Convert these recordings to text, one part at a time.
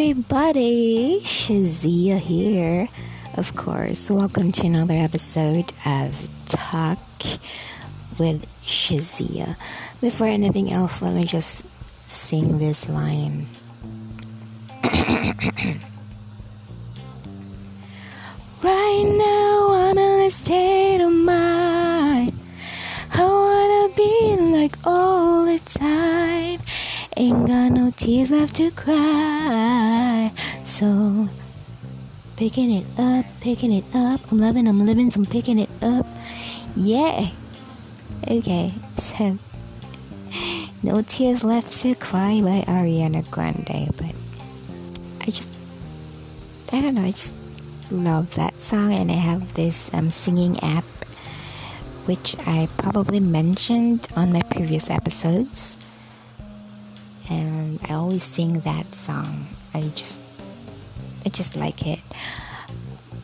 everybody, Shazia here. Of course, welcome to another episode of Talk with Shazia. Before anything else, let me just sing this line. right now, I'm in a state of mind. I wanna be like all the time. Ain't got no tears left to cry. So, picking it up, picking it up. I'm loving, I'm living, so I'm picking it up. Yeah. Okay, so. No Tears Left to Cry by Ariana Grande, but I just. I don't know, I just love that song, and I have this um, singing app which I probably mentioned on my previous episodes and I always sing that song. I just I just like it.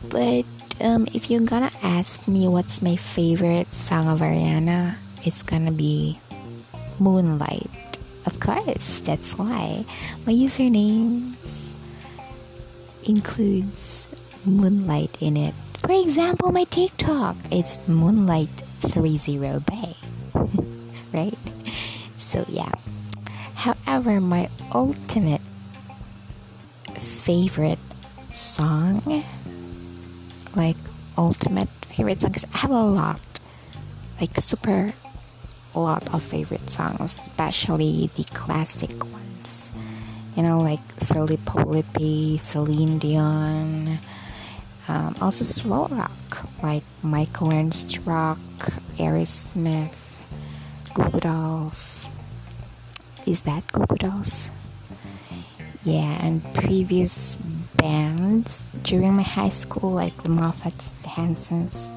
But um, if you're gonna ask me what's my favorite song of Ariana, it's gonna be Moonlight. Of course, that's why my username includes Moonlight in it. For example, my TikTok, it's Moonlight30 Bay. right? So, yeah. However, my ultimate favorite song, like ultimate favorite song, because I have a lot, like super lot of favorite songs, especially the classic ones. You know, like Filippo Lippi, Celine Dion, um, also slow rock, like Michael Learns to Rock, Aerosmith, Goo Dolls, is that Goo Dolls? Yeah, and previous bands during my high school, like the Moffats, the Hansons.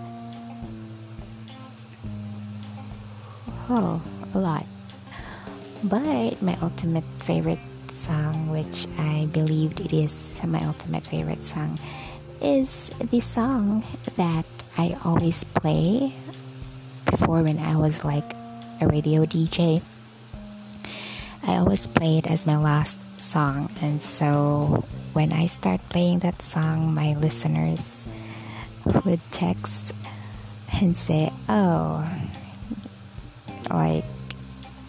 Oh, a lot. But my ultimate favorite song, which I believed it is my ultimate favorite song, is the song that I always play before when I was like a radio DJ. I always play it as my last song, and so when I start playing that song, my listeners would text and say, Oh, like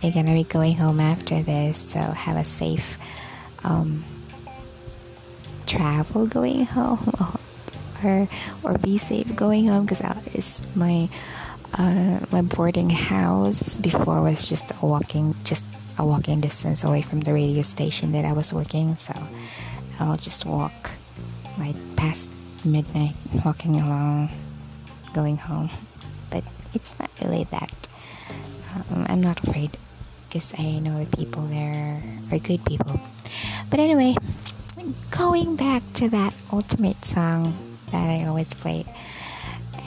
you're gonna be going home after this, so have a safe um, travel going home, or or be safe going home because it's my uh, my boarding house. Before was just walking just a walking distance away from the radio station that I was working, so I'll just walk like past midnight, walking along, going home. But it's not really that. Um, I'm not afraid because I know the people there are good people. But anyway, going back to that ultimate song that I always play,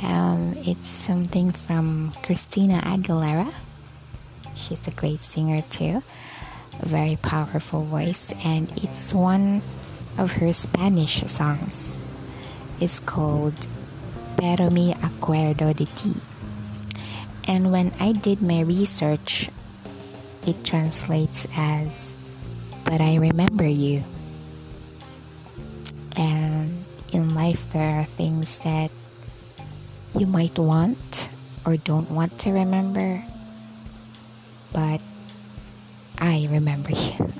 um, it's something from Christina Aguilera She's a great singer too, very powerful voice, and it's one of her Spanish songs. It's called Pero me acuerdo de ti. And when I did my research, it translates as But I remember you. And in life, there are things that you might want or don't want to remember but I remember you.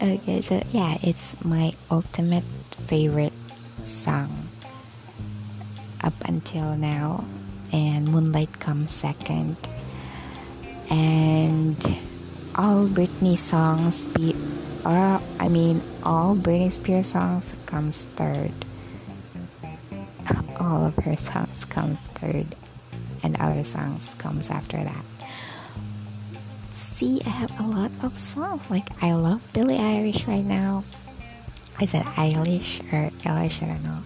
okay, so yeah, it's my ultimate favorite song up until now, and Moonlight comes second, and all Britney songs be, or uh, I mean, all Britney Spears songs comes third. All of her songs comes third, and other songs comes after that see, I have a lot of songs. Like, I love Billie Eilish right now. I said Eilish or Eilish, I don't know.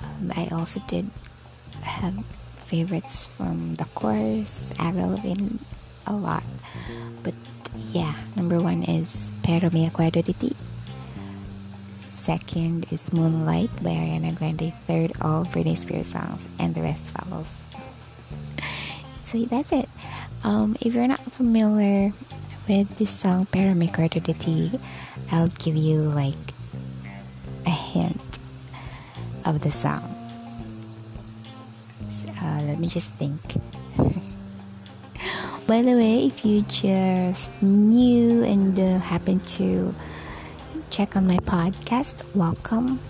Um, I also did have favorites from the chorus, Avril Lavigne, a lot. But yeah, number one is Pero Me Acuerdo de Ti. Second is Moonlight by Ariana Grande. Third, all Britney Spears songs, and the rest follows. so that's it. Um, if you're not familiar with this song Pero Me Acuerdo de Ti, I'll give you like a hint of the song. So, uh, let me just think. By the way, if you just new and uh, happen to check on my podcast, welcome.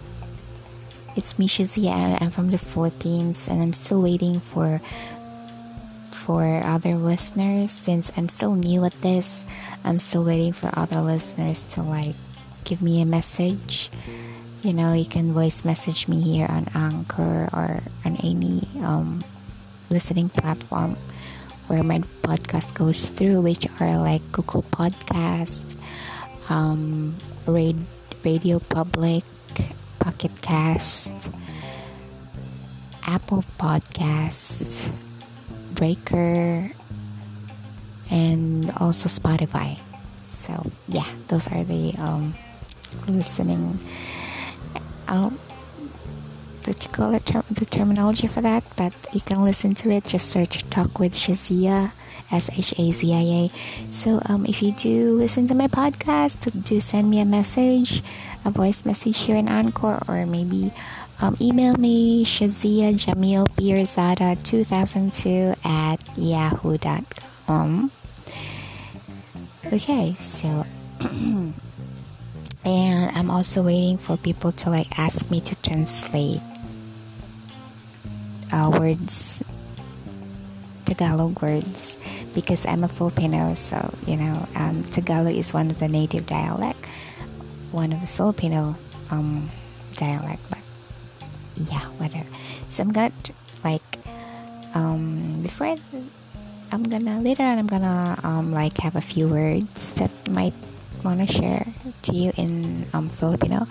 It's me Shazia and I'm from the Philippines and I'm still waiting for for other listeners since I'm still new at this. I'm still waiting for other listeners to like give me a message. You know, you can voice message me here on Anchor or on any um, listening platform where my podcast goes through, which are like Google Podcasts, um, Radio Public, Pocket Cast, Apple Podcasts, Breaker, and also Spotify. So yeah, those are the um, listening. Um, what you call ter- the terminology for that, but you can listen to it. Just search "Talk with Shazia," S H A Z I A. So um, if you do listen to my podcast, do send me a message a voice message here in Anchor, or maybe um, email me Shazia Jamil Pirzada 2002 at yahoo.com. Okay, so and I'm also waiting for people to like ask me to translate uh, words Tagalog words because I'm a Filipino so you know um, Tagalog is one of the native dialect one of the Filipino um, dialect, but yeah, whatever. So I'm gonna like um, before I'm gonna later on I'm gonna um, like have a few words that might wanna share to you in um, Filipino.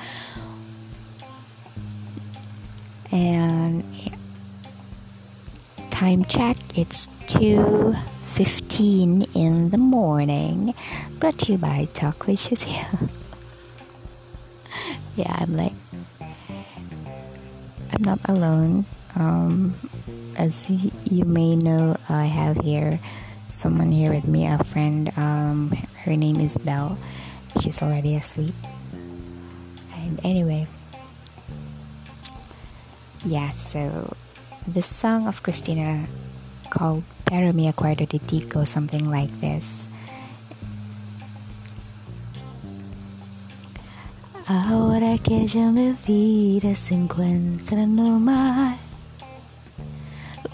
And time check it's 2.15 in the morning brought to you by Talk with Shazia yeah, I'm like, I'm not alone. Um, as you may know, I have here someone here with me, a friend. Um, her name is Belle. She's already asleep. And anyway, yeah, so the song of Christina called mi acuerdo de ti goes something like this. Ahora que ya mi vida se encuentra normal.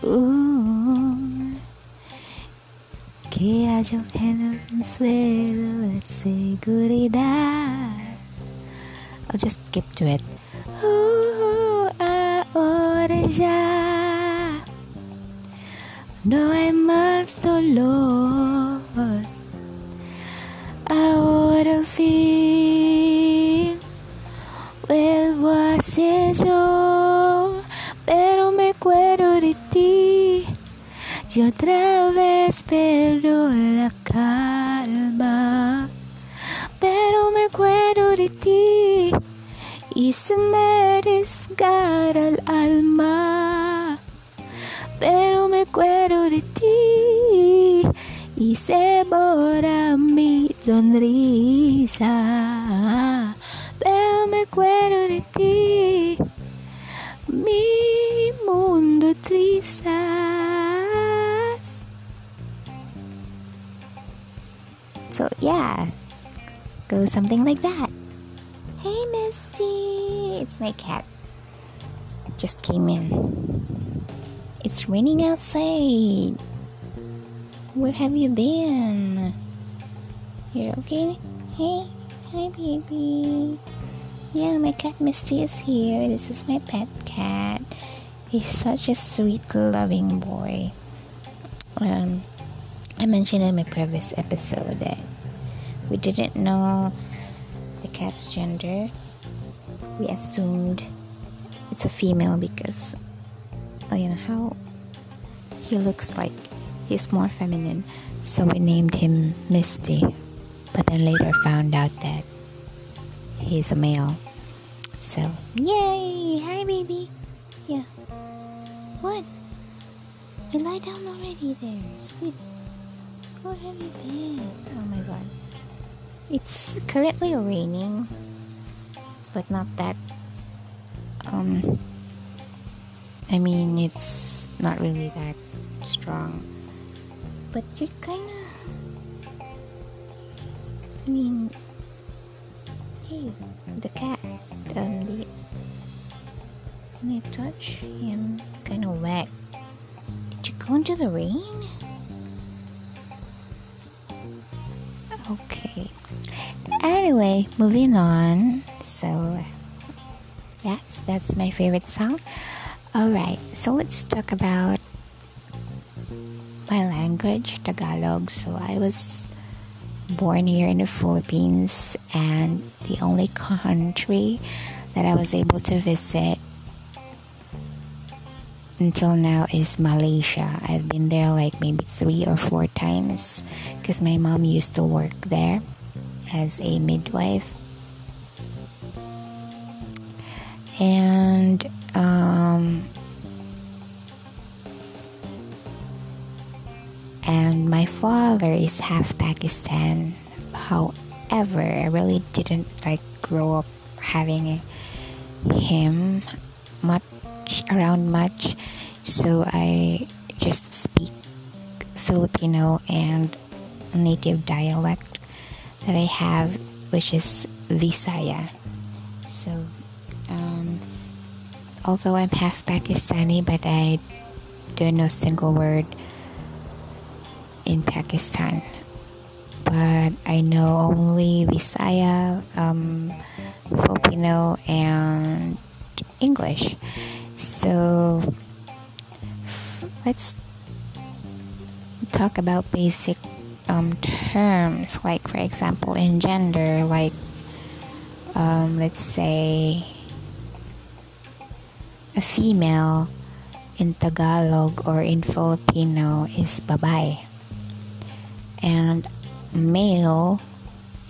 Uh, que haya en el consuelo de seguridad. I'll just skip to it. Uh, ahora ya no hay más dolor. Ahora al fin y otra vez perdo la calma, pero me acuerdo de ti y se me desgarra el alma, pero me acuerdo de ti y se borra mi sonrisa yeah, go something like that. Hey Missy, it's my cat. Just came in. It's raining outside. Where have you been? You're okay? Hey, hi baby. Yeah, my cat Misty is here. This is my pet cat. He's such a sweet, loving boy. Um, I mentioned in my previous episode that we didn't know the cat's gender. We assumed it's a female because, oh, you know how he looks like. He's more feminine, so we named him Misty. But then later found out that he's a male. So, yay! Hi, baby. Yeah. What? You lie down already there. Sleep. How have you been? Oh my god. It's currently raining, but not that. Um, I mean, it's not really that strong. But you're kinda. I mean, hey, the cat. Um, the. When I touch him, kinda wet. Did you go into the rain? Anyway, moving on. So, that's that's my favorite song. All right. So let's talk about my language, Tagalog. So I was born here in the Philippines, and the only country that I was able to visit until now is Malaysia. I've been there like maybe three or four times because my mom used to work there as a midwife. And um, and my father is half Pakistan. However, I really didn't like grow up having him much around much, so I just speak Filipino and native dialect that I have, which is Visaya. So, um, although I'm half Pakistani, but I don't know single word in Pakistan. But I know only Visaya, um, Filipino, and English. So let's talk about basic um, terms, like for example, in gender, like um, let's say a female in Tagalog or in Filipino is babae, and male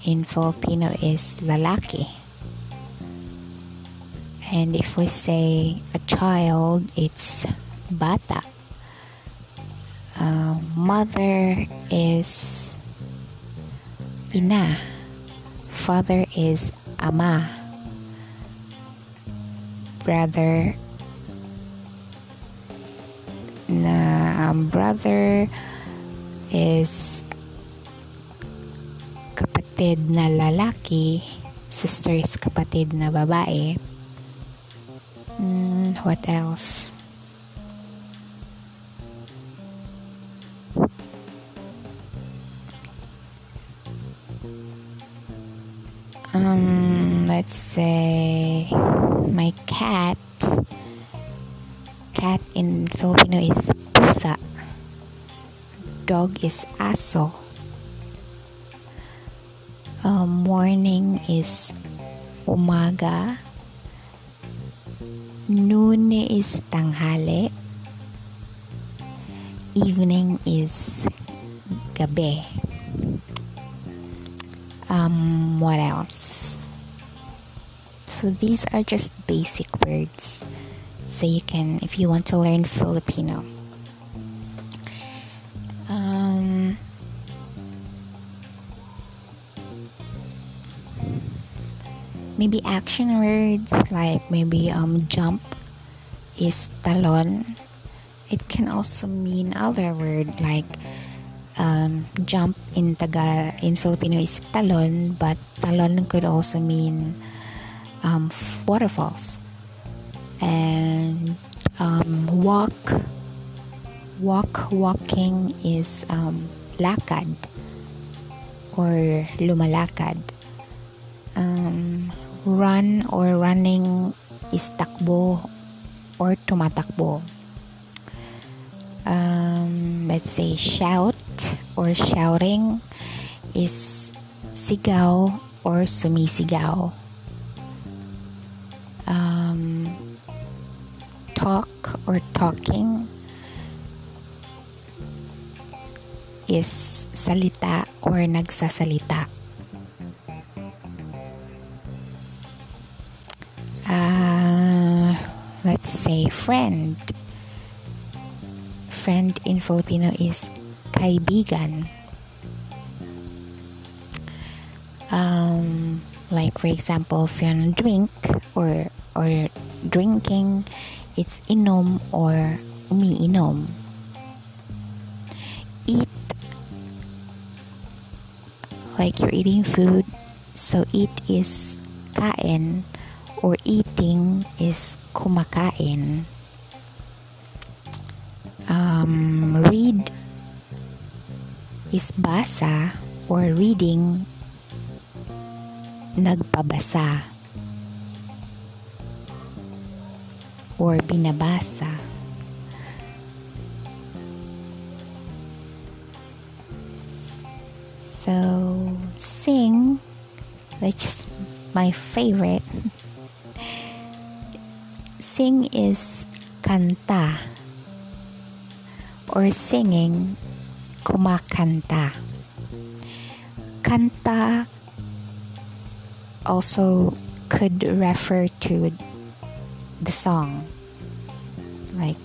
in Filipino is lalaki. And if we say a child, it's bata. Mother is ina. Father is ama. Brother na um, brother is kapatid na lalaki, sister is kapatid na babae. Mm, what else? Let's say my cat. Cat in Filipino is pusa. Dog is aso. Uh, morning is umaga. Noon is tanghali. Evening is gabi. Um, what else? So these are just basic words. So you can, if you want to learn Filipino. Um, maybe action words like maybe um jump is talon. It can also mean other word like um, jump in Taga in Filipino is talon, but talon could also mean um, waterfalls. And um, walk, walk, walking is um, lakad or lumalakad. Um, run or running is takbo or tumatakbo. Um, let's say shout or shouting is sigaw or sumisigaw. Talk or talking is salita or nagsasalita. Uh, let's say friend. Friend in Filipino is kaibigan. Um, like for example, if you're on a drink or or drinking, it's inom or umiinom. Eat like you're eating food, so eat is kain or eating is kumakain. Um, read is basa or reading nagpabasa or binabasa. So, sing, which is my favorite. Sing is kanta or singing kumakanta. Kanta also could refer to the song. Like,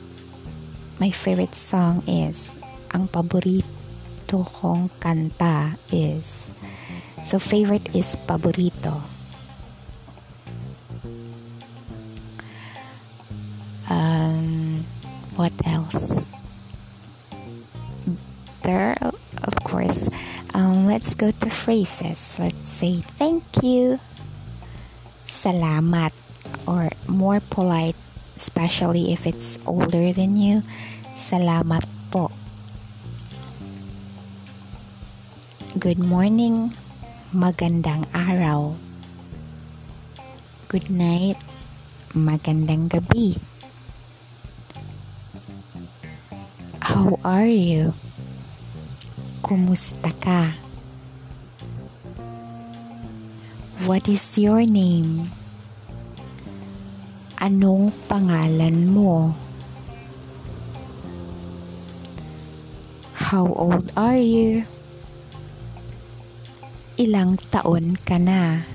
my favorite song is, ang paborito kong kanta is, so favorite is paborito. Um, what else? There, of course, um, let's go to phrases. Let's say thank you, salamat, or more polite, especially if it's older than you, salamat po. Good morning, magandang araw. Good night, magandang gabi. How are you? Kumusta ka? What is your name? Anong pangalan mo? How old are you? Ilang taon ka na?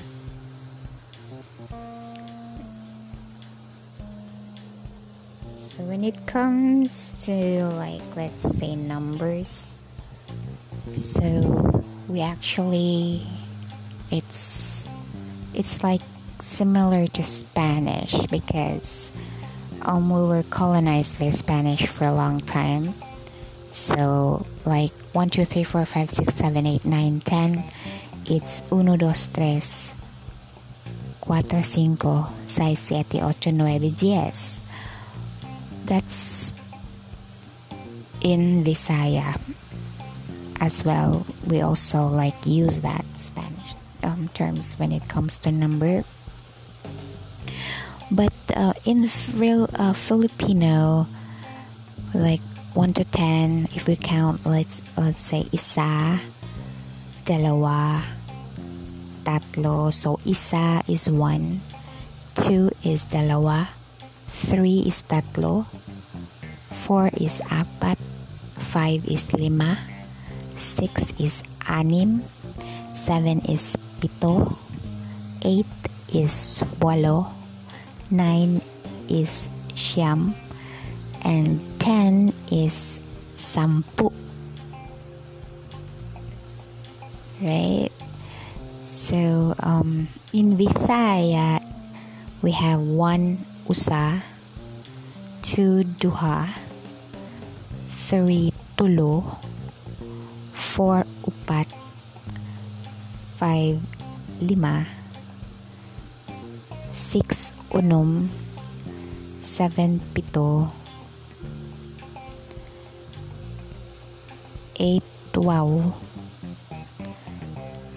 So when it comes to like let's say numbers so we actually it's it's like similar to Spanish because um, we were colonized by Spanish for a long time. So like 1, 2, 3, 4, 5, 6, 7, 8, 9, 10. It's 1, 2, 3, 4, 5, 6, 7, 8, 9, 10. That's in Visaya as well. We also like use that Spanish um, terms when it comes to number uh, in real uh, Filipino, like one to ten, if we count, let's let's say isa, dalawa, tatlo. So isa is one, two is dalawa, three is tatlo, four is apat, five is lima, six is anim, seven is pito, eight is walo 9 is siyam, and 10 is sampu. Right? So, um, in Visaya, we have one usa, two duha, three tulo, four upat, five lima, six unom, seven pito, eight wow,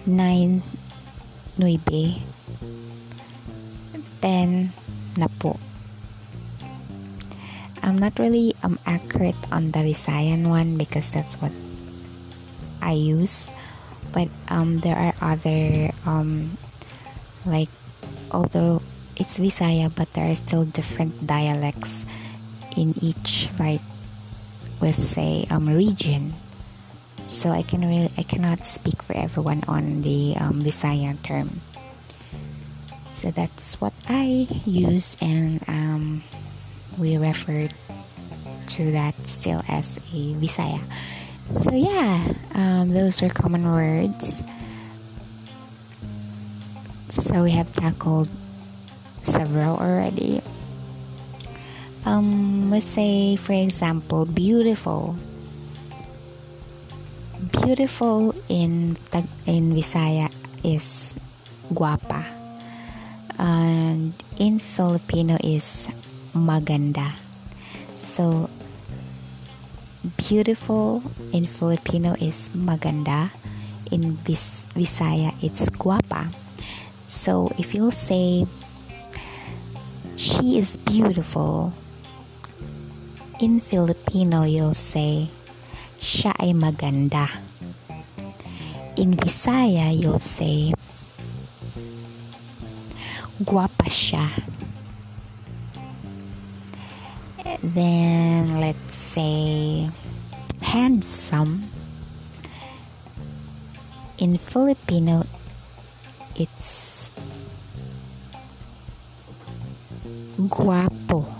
nine nuibe, ten na po. I'm not really um, accurate on the Visayan one because that's what I use, but um, there are other um, like although it's Visaya, but there are still different dialects in each, like with say um, region. So I can really I cannot speak for everyone on the um, Visaya term. So that's what I use, and um, we refer to that still as a Visaya. So yeah, um, those are common words So we have tackled several already. Um, let's say, for example, beautiful. Beautiful in in Visaya is guapa, and in Filipino is maganda. So beautiful in Filipino is maganda. In Vis- Visaya, it's guapa. So if you'll say she is beautiful, in Filipino you'll say siya ay maganda. In Visaya you'll say guapa siya. Then let's say handsome. In Filipino it's guapo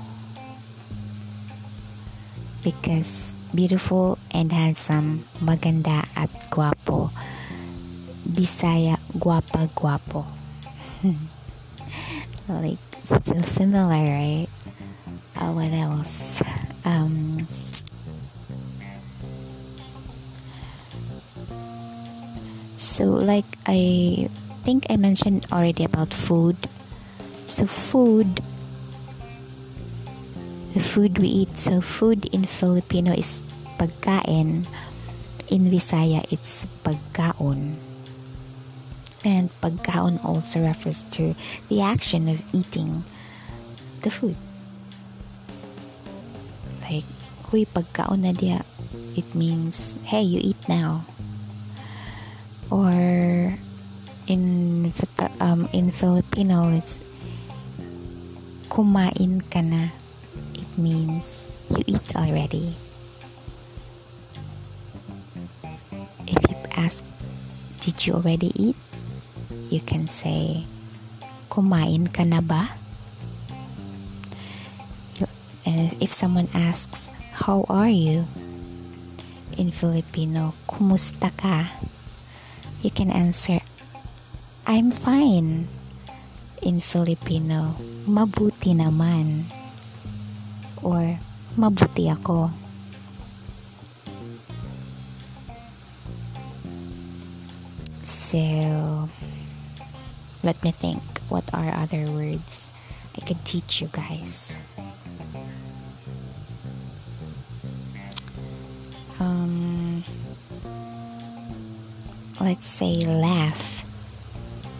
because beautiful and handsome, maganda at guapo. Bisaya, guapa, guapo. like, still similar, right? Uh, what else? Um, so, like, I think I mentioned already about food. So, food the food we eat. So food in Filipino is pagkain. In Visaya, it's pagkaon. And pagkaon also refers to the action of eating the food. Like, huy, pagkaon na dia. It means, hey, you eat now. Or in um, in Filipino, it's kumain ka na means you eat already. If you ask, Did you already eat? You can say, Kumain ka na ba? And uh, if someone asks, How are you? In Filipino, Kumusta ka? You can answer, I'm fine. In Filipino, Mabuti naman or mabuti ako. So, let me think. What are other words I could teach you guys? Um, let's say laugh.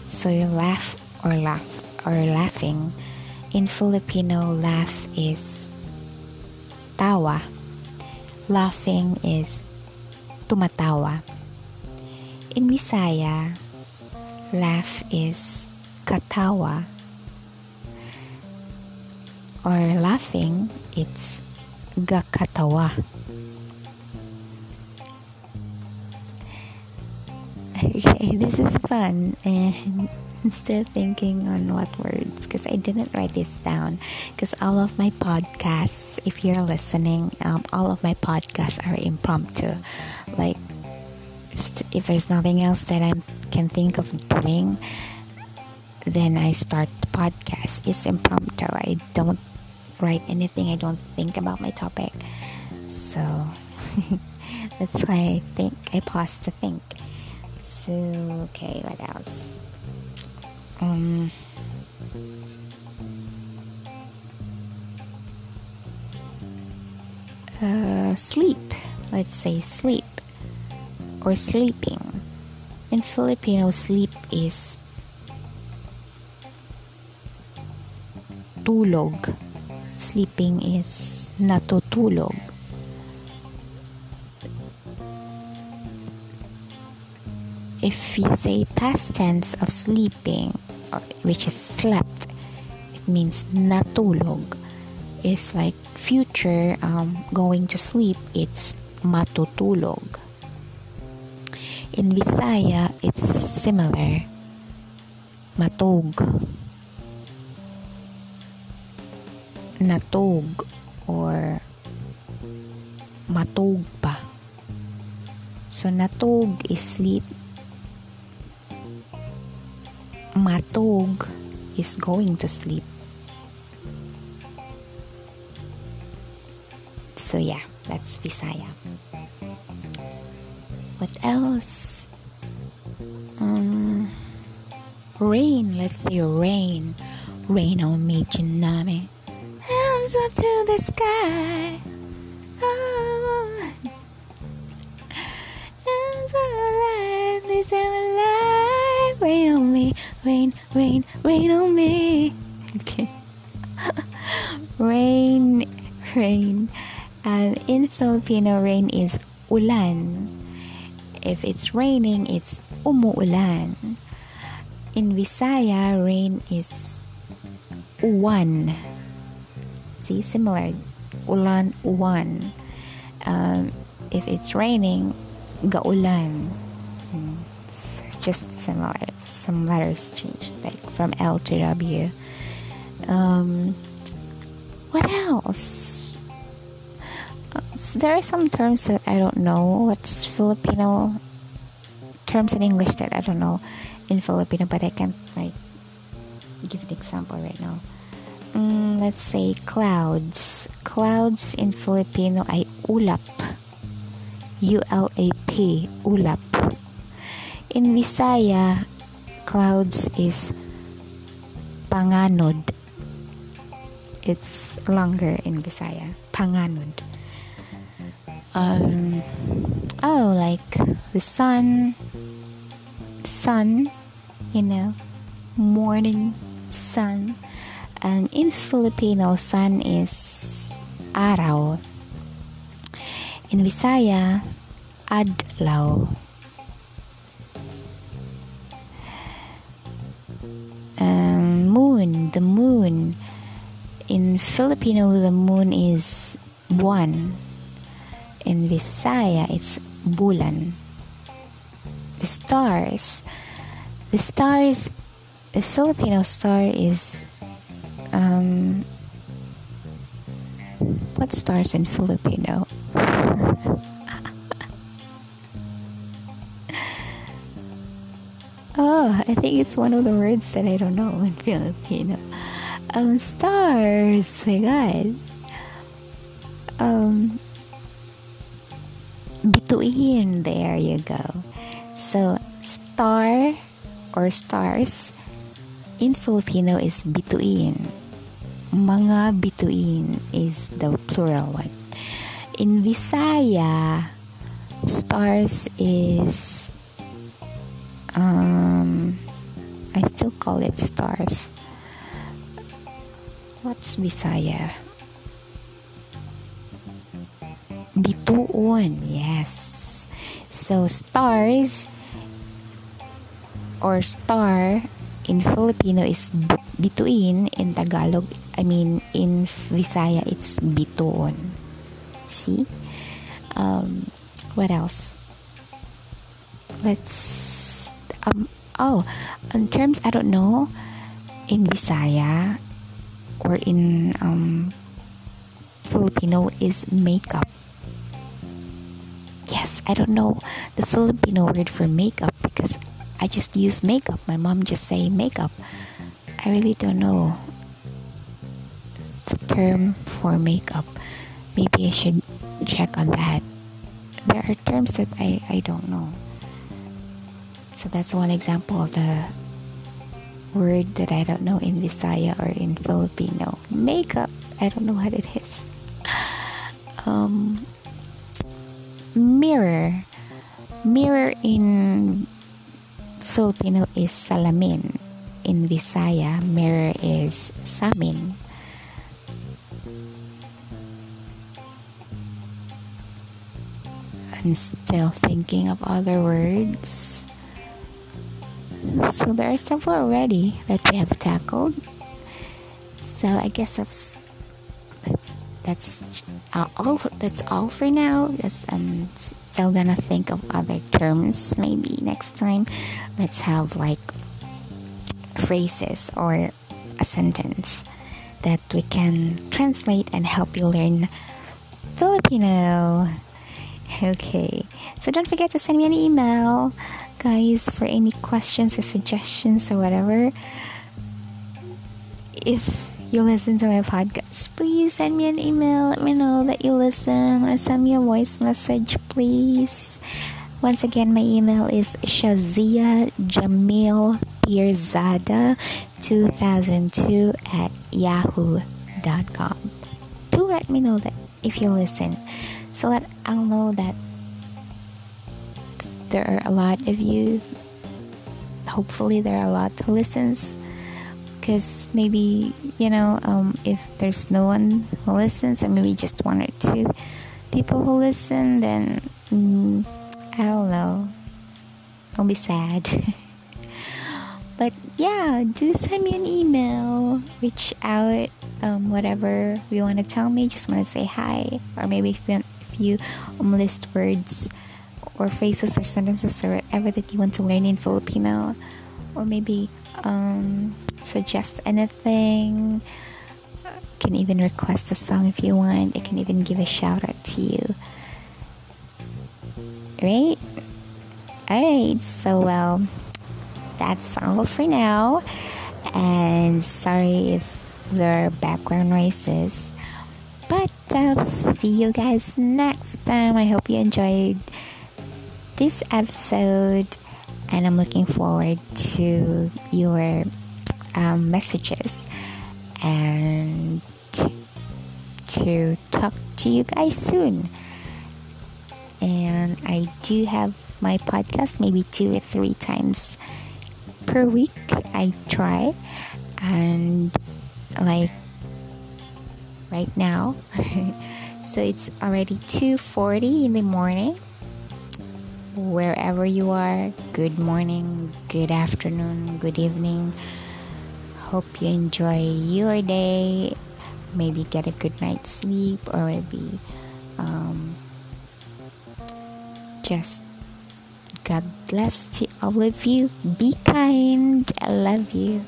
So you laugh or laugh or laughing. In Filipino, laugh is tawa. Laughing is tumatawa. In Bisaya, laugh is katawa. Or laughing, it's gakatawa. Okay, this is fun and I'm still thinking on what words because I didn't write this down. Because all of my podcasts, if you're listening, um, all of my podcasts are impromptu. Like, if there's nothing else that I can think of doing, then I start the podcast. It's impromptu. I don't write anything, I don't think about my topic. So, that's why I think, I pause to think. So, okay, what else? Um, uh, sleep. Let's say sleep or sleeping. In Filipino, sleep is tulog. Sleeping is natutulog. If you say past tense of sleeping, which is slept it means natulog. If like future um, going to sleep it's matutulog. In Visaya it's similar. Matog natog or matog pa so natog is sleep matog is going to sleep. So yeah, that's Visaya. What else? Um, rain. Let's say rain. Rain on me, Chinami. Hands up to the sky. Oh. Hands up, this rain, rain, rain on me. Okay. rain, rain. Um, in Filipino, rain is ulan. If it's raining, it's umuulan. In Visaya, rain is uwan. See, similar. Ulan, uwan. Um, if it's raining, gaulan. Just similar. Some letters change, like from L to W. Um, what else? Uh, there are some terms that I don't know. What's Filipino terms in English that I don't know in Filipino, but I can't like give an example right now. Mm, let's say clouds. Clouds in Filipino ay ulap. U-L-A-P, ulap. In Visaya, clouds is panganod. It's longer in Visaya. Panganod. Um, oh, like the sun, sun, you know, morning sun. And in Filipino, sun is araw. In Visaya, adlaw. Filipino, the moon is buwan. In Visaya, it's bulan. The stars. The stars, the Filipino star is um, what stars in Filipino? oh, I think it's one of the words that I don't know in Filipino. Um, stars. My God. Um, bituin. There you go. So, star or stars in Filipino is bituin. Mga bituin is the plural one. In Visaya, stars is um I still call it stars. What's Visaya? Bituon, yes. So stars or star in Filipino is bituin in Tagalog I mean in Visaya it's bituon see um, what else let's um, oh in terms I don't know in Visaya or in um, Filipino is makeup yes I don't know the Filipino word for makeup because I just use makeup. My mom just say makeup. I really don't know the term for makeup. Maybe I should check on that. There are terms that I, I don't know. So that's one example of the word that I don't know in Visaya or in Filipino. Makeup. I don't know what it is. Um, mirror. Mirror in Filipino is salamin. In Visaya, mirror is samin. I'm still thinking of other words. So there are several already that we have tackled. So I guess that's that's that's uh, all. That's all for now. Yes, I'm still gonna think of other terms maybe next time. Let's have like phrases or a sentence that we can translate and help you learn Filipino. Okay, So don't forget to send me an email, guys, for any questions or suggestions or whatever. If you listen to my podcast, please send me an email. Let me know that you listen or send me a voice message, please. Once again, my email is Shazia Jamil Pirzada 2002 at yahoo.com. Do let me know that if you listen so that I'll know that there are a lot of you. Hopefully, there are a lot who listens because maybe you know um, if there's no one who listens or maybe just one or two people who listen then mm, i don't know. I'll be sad. But yeah do send me an email. Reach out um, whatever you want to tell me. Just want to say hi. Or maybe if you, if you um, list words or phrases or sentences or whatever that you want to learn in filipino or maybe um, suggest anything. can even request a song if you want. I can even give a shout out to you. Right? Alright, so well, that's all for now. And sorry if there are background noises. But I'll see you guys next time. I hope you enjoyed this episode and I'm looking forward to your um, messages and to talk to you guys soon. And I do have my podcast maybe two or three times per week. I try, and like right now, so it's already 2:40 in the morning wherever you are, good morning, good afternoon, good evening. Hope you enjoy your day. Maybe get a good night's sleep, or maybe um, just God bless to all of you. Be kind. I love you.